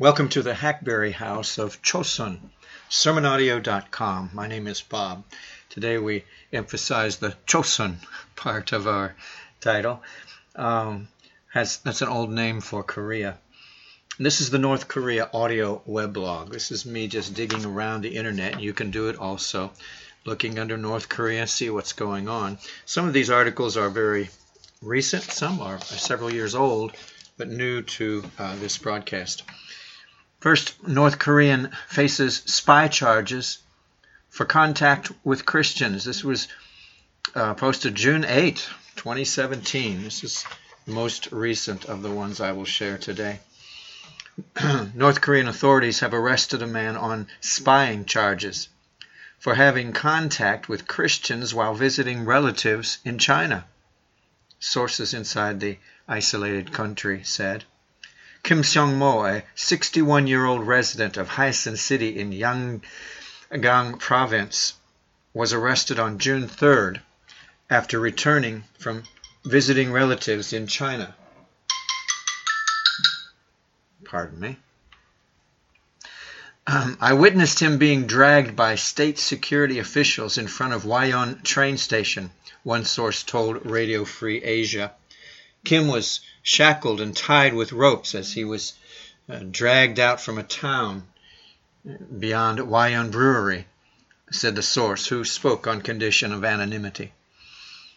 Welcome to the Hackberry House of Chosun, sermonaudio.com. My name is Bob. Today we emphasize the Chosun part of our title. Um, has, that's an old name for Korea. This is the North Korea audio weblog. This is me just digging around the internet. You can do it also, looking under North Korea, see what's going on. Some of these articles are very recent, some are several years old, but new to uh, this broadcast. First, North Korean faces spy charges for contact with Christians. This was uh, posted June 8, 2017. This is the most recent of the ones I will share today. North Korean authorities have arrested a man on spying charges for having contact with Christians while visiting relatives in China. Sources inside the isolated country said. Kim Seong a 61 year old resident of Hyesan City in Yanggang Province, was arrested on June 3rd after returning from visiting relatives in China. Pardon me. Um, I witnessed him being dragged by state security officials in front of Hwayeon train station, one source told Radio Free Asia. Kim was shackled and tied with ropes as he was uh, dragged out from a town beyond Hwayeon Brewery, said the source, who spoke on condition of anonymity.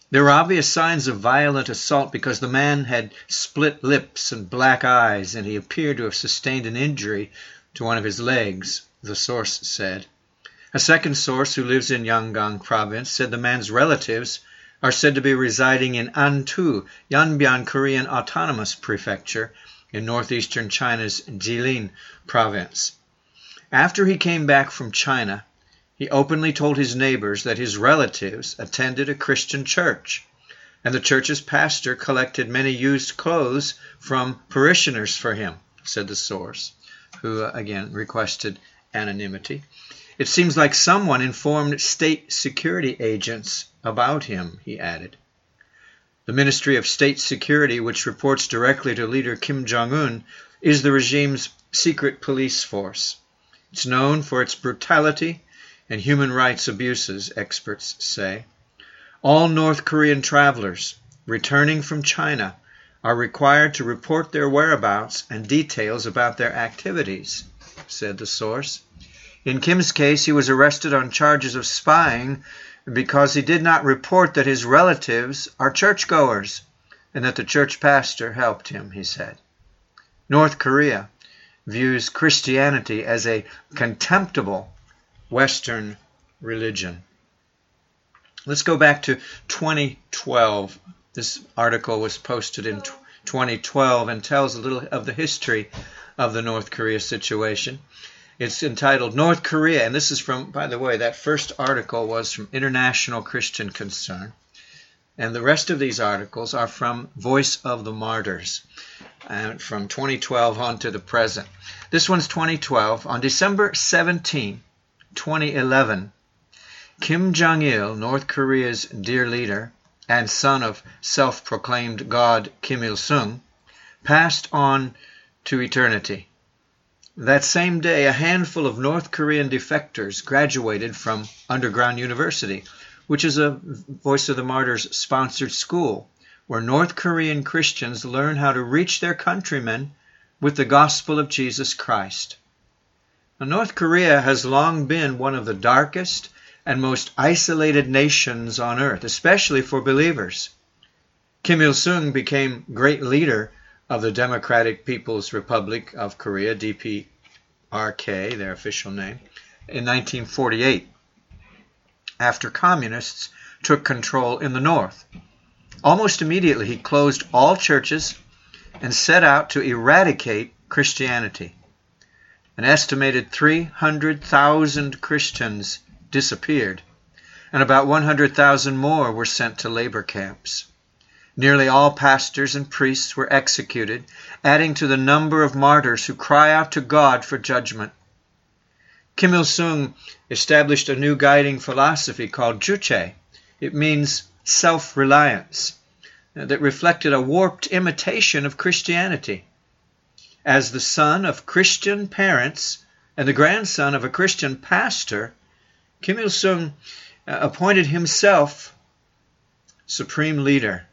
There were obvious signs of violent assault because the man had split lips and black eyes, and he appeared to have sustained an injury to one of his legs, the source said. A second source who lives in Yanggang province said the man's relatives are said to be residing in Antu, Yanbian Korean Autonomous Prefecture in northeastern China's Jilin province. After he came back from China, he openly told his neighbors that his relatives attended a Christian church, and the church's pastor collected many used clothes from parishioners for him, said the source, who uh, again requested anonymity. It seems like someone informed state security agents about him, he added. The Ministry of State Security, which reports directly to leader Kim Jong un, is the regime's secret police force. It's known for its brutality and human rights abuses, experts say. All North Korean travelers returning from China are required to report their whereabouts and details about their activities, said the source. In Kim's case, he was arrested on charges of spying because he did not report that his relatives are churchgoers and that the church pastor helped him, he said. North Korea views Christianity as a contemptible Western religion. Let's go back to 2012. This article was posted in 2012 and tells a little of the history of the North Korea situation. It's entitled North Korea, and this is from, by the way, that first article was from International Christian Concern. And the rest of these articles are from Voice of the Martyrs, and from 2012 on to the present. This one's 2012. On December 17, 2011, Kim Jong il, North Korea's dear leader and son of self proclaimed God Kim Il sung, passed on to eternity. That same day, a handful of North Korean defectors graduated from Underground University, which is a Voice of the Martyrs sponsored school where North Korean Christians learn how to reach their countrymen with the gospel of Jesus Christ. Now, North Korea has long been one of the darkest and most isolated nations on earth, especially for believers. Kim Il sung became great leader of the Democratic People's Republic of Korea, DPRK, their official name, in 1948, after communists took control in the north. Almost immediately, he closed all churches and set out to eradicate Christianity. An estimated 300,000 Christians disappeared, and about 100,000 more were sent to labor camps. Nearly all pastors and priests were executed, adding to the number of martyrs who cry out to God for judgment. Kim Il sung established a new guiding philosophy called Juche. It means self reliance, that reflected a warped imitation of Christianity. as the son of Christian parents and the grandson of a Christian pastor, Kim Il sung uh, appointed himself supreme leader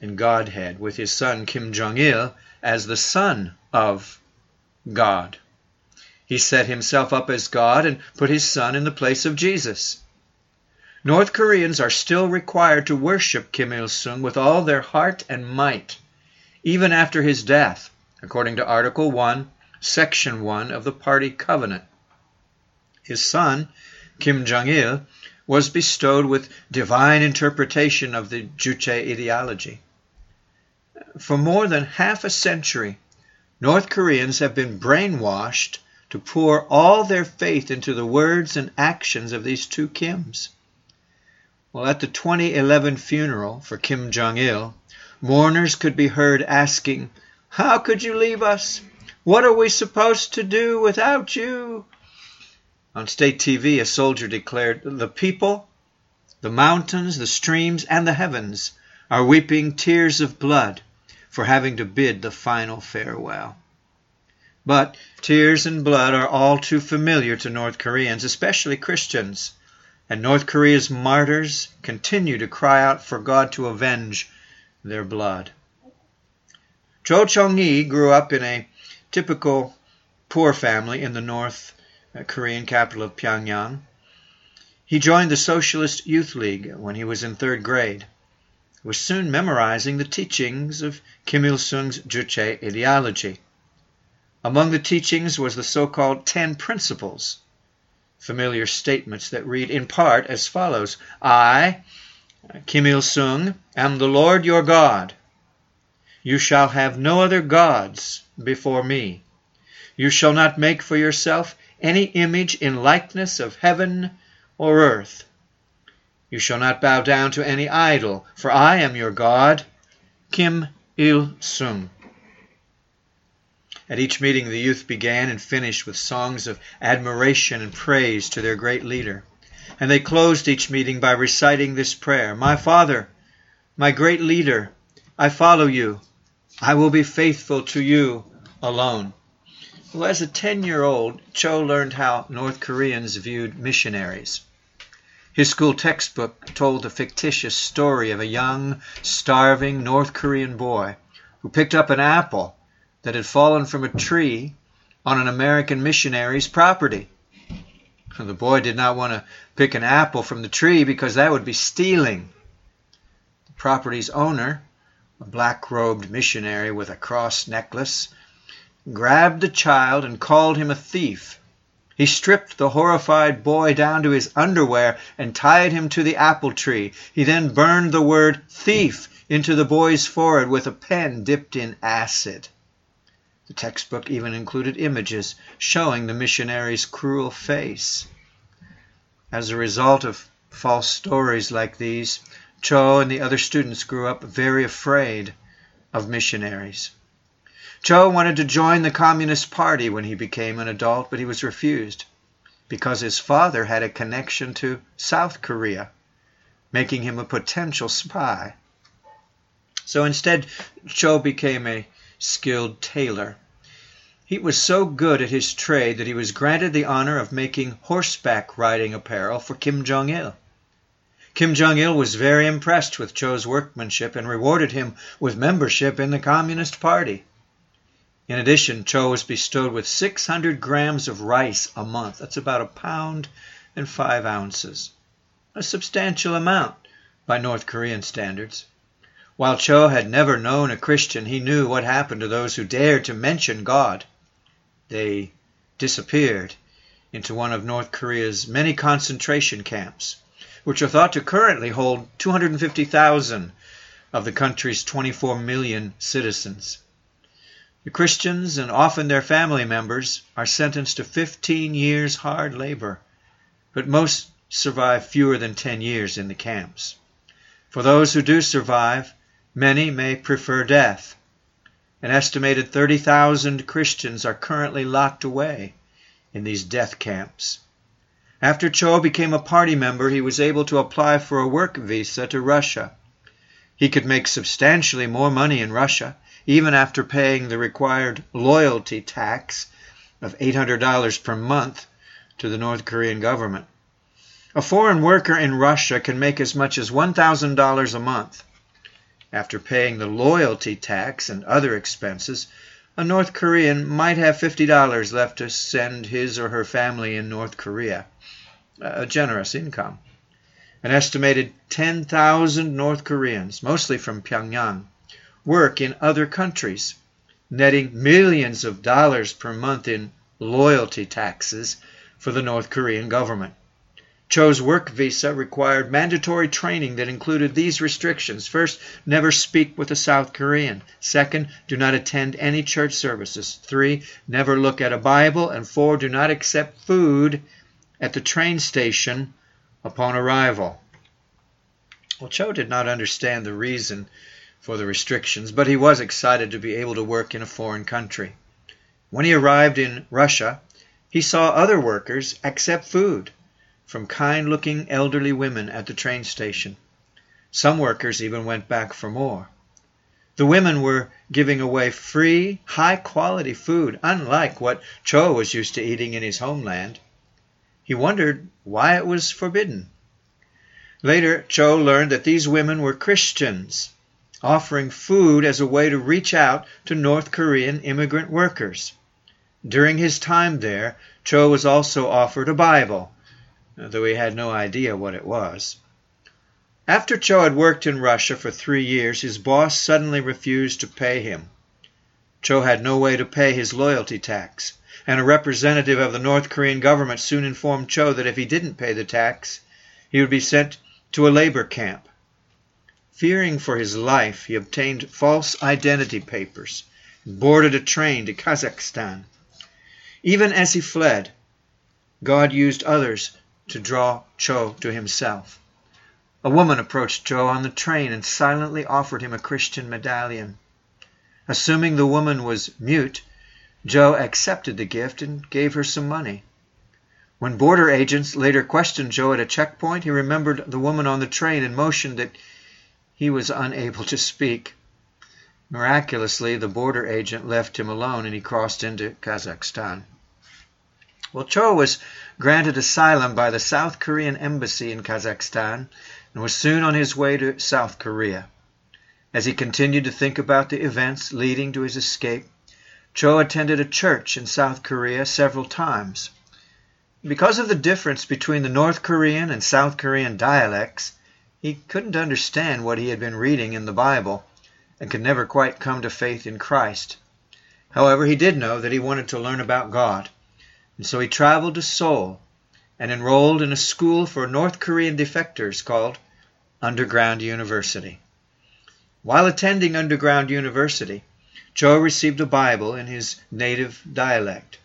in Godhead, with his son Kim Jong il as the son of God. He set himself up as God and put his son in the place of Jesus. North Koreans are still required to worship Kim Il sung with all their heart and might, even after his death, according to Article 1, Section 1 of the Party Covenant. His son, Kim Jong il, was bestowed with divine interpretation of the Juche ideology. For more than half a century, North Koreans have been brainwashed to pour all their faith into the words and actions of these two Kims. Well, at the 2011 funeral for Kim Jong il, mourners could be heard asking, How could you leave us? What are we supposed to do without you? On state TV, a soldier declared, The people, the mountains, the streams, and the heavens are weeping tears of blood for having to bid the final farewell. But tears and blood are all too familiar to North Koreans, especially Christians, and North Korea's martyrs continue to cry out for God to avenge their blood. Cho Chung-hee grew up in a typical poor family in the North Korean capital of Pyongyang. He joined the Socialist Youth League when he was in third grade. Was soon memorizing the teachings of Kim Il sung's Juche ideology. Among the teachings was the so called Ten Principles, familiar statements that read in part as follows I, Kim Il sung, am the Lord your God. You shall have no other gods before me. You shall not make for yourself any image in likeness of heaven or earth. You shall not bow down to any idol, for I am your God, Kim Il sung. At each meeting, the youth began and finished with songs of admiration and praise to their great leader. And they closed each meeting by reciting this prayer My Father, my great leader, I follow you. I will be faithful to you alone. Well, as a 10 year old, Cho learned how North Koreans viewed missionaries. His school textbook told the fictitious story of a young, starving North Korean boy who picked up an apple that had fallen from a tree on an American missionary's property. The boy did not want to pick an apple from the tree because that would be stealing. The property's owner, a black robed missionary with a cross necklace, grabbed the child and called him a thief. He stripped the horrified boy down to his underwear and tied him to the apple tree. He then burned the word thief into the boy's forehead with a pen dipped in acid. The textbook even included images showing the missionary's cruel face. As a result of false stories like these, Cho and the other students grew up very afraid of missionaries. Cho wanted to join the Communist Party when he became an adult, but he was refused because his father had a connection to South Korea, making him a potential spy. So instead, Cho became a skilled tailor. He was so good at his trade that he was granted the honor of making horseback riding apparel for Kim Jong il. Kim Jong il was very impressed with Cho's workmanship and rewarded him with membership in the Communist Party. In addition, Cho was bestowed with 600 grams of rice a month. That's about a pound and five ounces. A substantial amount by North Korean standards. While Cho had never known a Christian, he knew what happened to those who dared to mention God. They disappeared into one of North Korea's many concentration camps, which are thought to currently hold 250,000 of the country's 24 million citizens. The Christians, and often their family members, are sentenced to 15 years hard labor, but most survive fewer than 10 years in the camps. For those who do survive, many may prefer death. An estimated 30,000 Christians are currently locked away in these death camps. After Cho became a party member, he was able to apply for a work visa to Russia. He could make substantially more money in Russia even after paying the required loyalty tax of $800 per month to the North Korean government. A foreign worker in Russia can make as much as $1,000 a month. After paying the loyalty tax and other expenses, a North Korean might have $50 left to send his or her family in North Korea. A generous income. An estimated 10,000 North Koreans, mostly from Pyongyang, work in other countries, netting millions of dollars per month in loyalty taxes for the North Korean government. Cho's work visa required mandatory training that included these restrictions. First, never speak with a South Korean. Second, do not attend any church services. Three, never look at a Bible. And four, do not accept food at the train station upon arrival. Well, Cho did not understand the reason for the restrictions, but he was excited to be able to work in a foreign country. When he arrived in Russia, he saw other workers accept food from kind looking elderly women at the train station. Some workers even went back for more. The women were giving away free, high quality food, unlike what Cho was used to eating in his homeland. He wondered why it was forbidden. Later, Cho learned that these women were Christians, offering food as a way to reach out to North Korean immigrant workers. During his time there, Cho was also offered a Bible though he had no idea what it was. After Cho had worked in Russia for three years, his boss suddenly refused to pay him. Cho had no way to pay his loyalty tax, and a representative of the North Korean government soon informed Cho that if he didn't pay the tax, he would be sent to a labor camp. Fearing for his life, he obtained false identity papers and boarded a train to Kazakhstan. Even as he fled, God used others to draw Cho to himself. A woman approached Cho on the train and silently offered him a Christian medallion. Assuming the woman was mute, Cho accepted the gift and gave her some money. When border agents later questioned Cho at a checkpoint, he remembered the woman on the train and motioned that he was unable to speak. Miraculously, the border agent left him alone and he crossed into Kazakhstan. Well, Cho was granted asylum by the South Korean embassy in Kazakhstan and was soon on his way to South Korea. As he continued to think about the events leading to his escape, Cho attended a church in South Korea several times. Because of the difference between the North Korean and South Korean dialects, he couldn't understand what he had been reading in the Bible and could never quite come to faith in Christ. However, he did know that he wanted to learn about God and so he traveled to Seoul and enrolled in a school for North Korean defectors called Underground University. While attending Underground University, Cho received a Bible in his native dialect.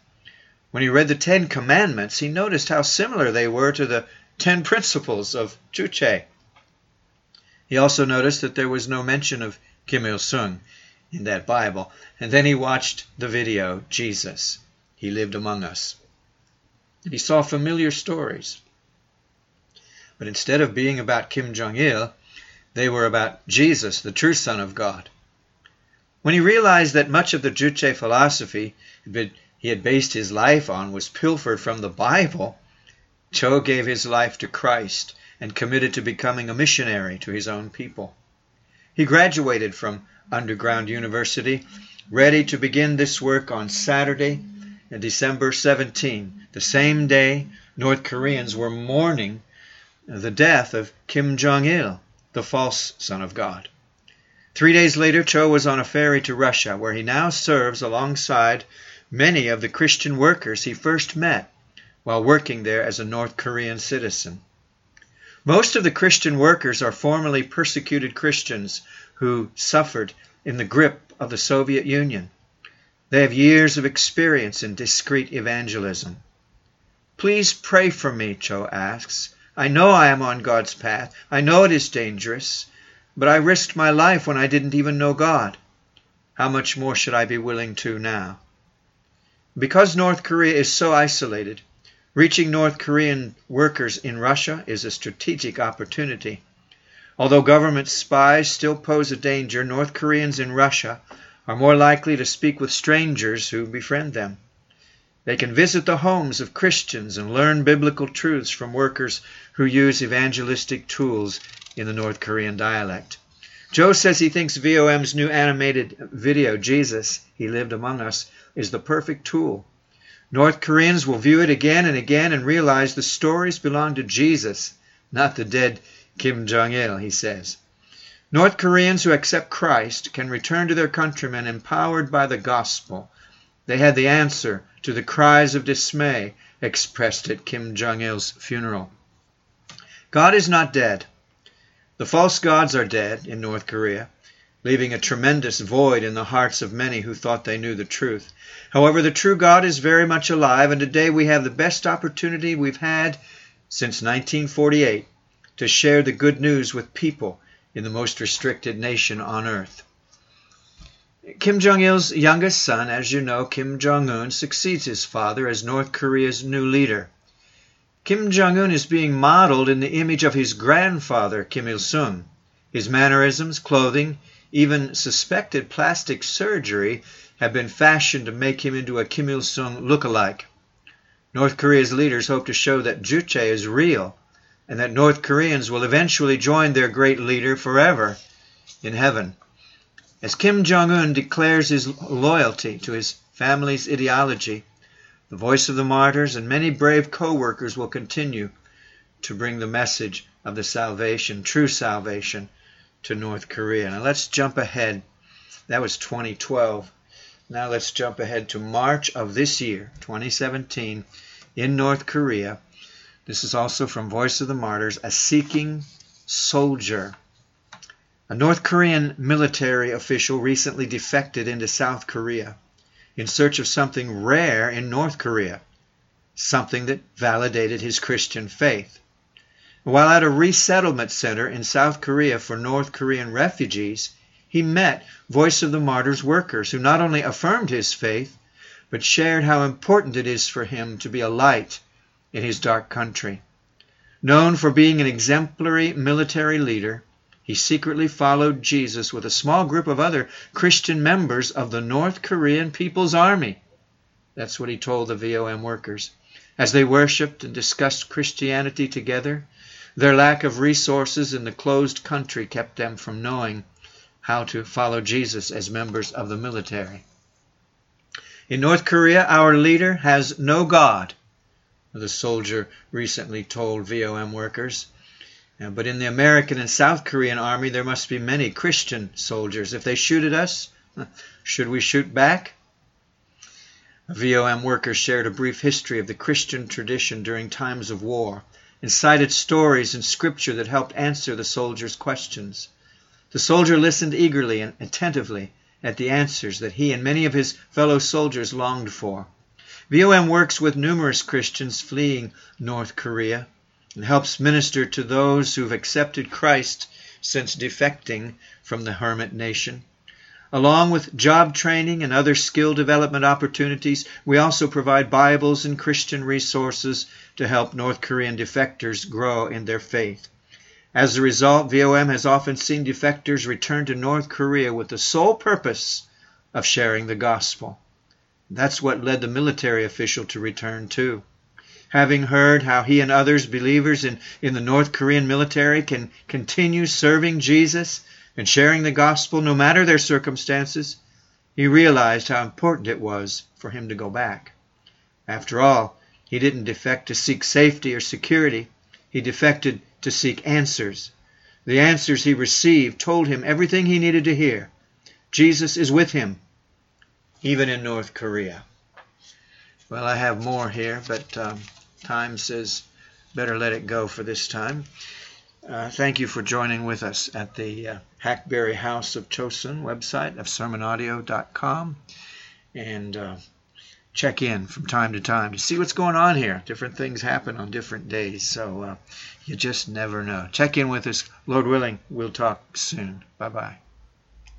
When he read the Ten Commandments, he noticed how similar they were to the Ten Principles of Juche. He also noticed that there was no mention of Kim Il sung in that Bible, and then he watched the video, Jesus. He lived among us. He saw familiar stories. But instead of being about Kim Jong il, they were about Jesus, the true Son of God. When he realized that much of the Juche philosophy he had based his life on was pilfered from the Bible, Cho gave his life to Christ and committed to becoming a missionary to his own people. He graduated from Underground University, ready to begin this work on Saturday, December 17, the same day North Koreans were mourning the death of Kim Jong il, the false son of God. Three days later, Cho was on a ferry to Russia, where he now serves alongside many of the Christian workers he first met while working there as a North Korean citizen. Most of the Christian workers are formerly persecuted Christians who suffered in the grip of the Soviet Union. They have years of experience in discreet evangelism. Please pray for me, Cho asks. I know I am on God's path. I know it is dangerous, but I risked my life when I didn't even know God. How much more should I be willing to now? Because North Korea is so isolated, reaching North Korean workers in Russia is a strategic opportunity. Although government spies still pose a danger, North Koreans in Russia are more likely to speak with strangers who befriend them. They can visit the homes of Christians and learn biblical truths from workers who use evangelistic tools in the North Korean dialect. Cho says he thinks VOM's new animated video, Jesus, He Lived Among Us, is the perfect tool. North Koreans will view it again and again and realize the stories belong to Jesus, not the dead Kim Jong il, he says. North Koreans who accept Christ can return to their countrymen empowered by the gospel. They had the answer to the cries of dismay expressed at Kim Jong il's funeral. God is not dead. The false gods are dead in North Korea, leaving a tremendous void in the hearts of many who thought they knew the truth. However, the true God is very much alive, and today we have the best opportunity we've had since 1948 to share the good news with people in the most restricted nation on earth. Kim Jong il's youngest son, as you know, Kim Jong un, succeeds his father as North Korea's new leader. Kim Jong un is being modeled in the image of his grandfather, Kim Il sung. His mannerisms, clothing, even suspected plastic surgery have been fashioned to make him into a Kim Il sung look-alike. North Korea's leaders hope to show that Juche is real and that North Koreans will eventually join their great leader forever in heaven. As Kim Jong un declares his loyalty to his family's ideology, the voice of the martyrs and many brave co workers will continue to bring the message of the salvation, true salvation, to North Korea. Now let's jump ahead. That was 2012. Now let's jump ahead to March of this year, 2017, in North Korea. This is also from Voice of the Martyrs, a seeking soldier a North Korean military official recently defected into South Korea in search of something rare in North Korea, something that validated his Christian faith. While at a resettlement center in South Korea for North Korean refugees, he met Voice of the Martyrs workers who not only affirmed his faith, but shared how important it is for him to be a light in his dark country. Known for being an exemplary military leader, he secretly followed Jesus with a small group of other Christian members of the North Korean People's Army. That's what he told the VOM workers. As they worshiped and discussed Christianity together, their lack of resources in the closed country kept them from knowing how to follow Jesus as members of the military. In North Korea, our leader has no God, the soldier recently told VOM workers. Uh, but in the American and South Korean army, there must be many Christian soldiers. If they shoot at us, should we shoot back? VOM workers shared a brief history of the Christian tradition during times of war and cited stories in Scripture that helped answer the soldier's questions. The soldier listened eagerly and attentively at the answers that he and many of his fellow soldiers longed for. VOM works with numerous Christians fleeing North Korea and helps minister to those who've accepted Christ since defecting from the hermit nation. Along with job training and other skill development opportunities, we also provide Bibles and Christian resources to help North Korean defectors grow in their faith. As a result, VOM has often seen defectors return to North Korea with the sole purpose of sharing the gospel. That's what led the military official to return too having heard how he and others believers in, in the North Korean military can continue serving Jesus and sharing the gospel no matter their circumstances, he realized how important it was for him to go back. After all, he didn't defect to seek safety or security, he defected to seek answers. The answers he received told him everything he needed to hear. Jesus is with him, even in North Korea. Well, I have more here, but um, time says better let it go for this time. Uh, thank you for joining with us at the uh, Hackberry House of Chosun website of sermonaudio.com and uh, check in from time to time to see what's going on here. Different things happen on different days, so uh, you just never know. Check in with us. Lord willing, we'll talk soon. Bye bye.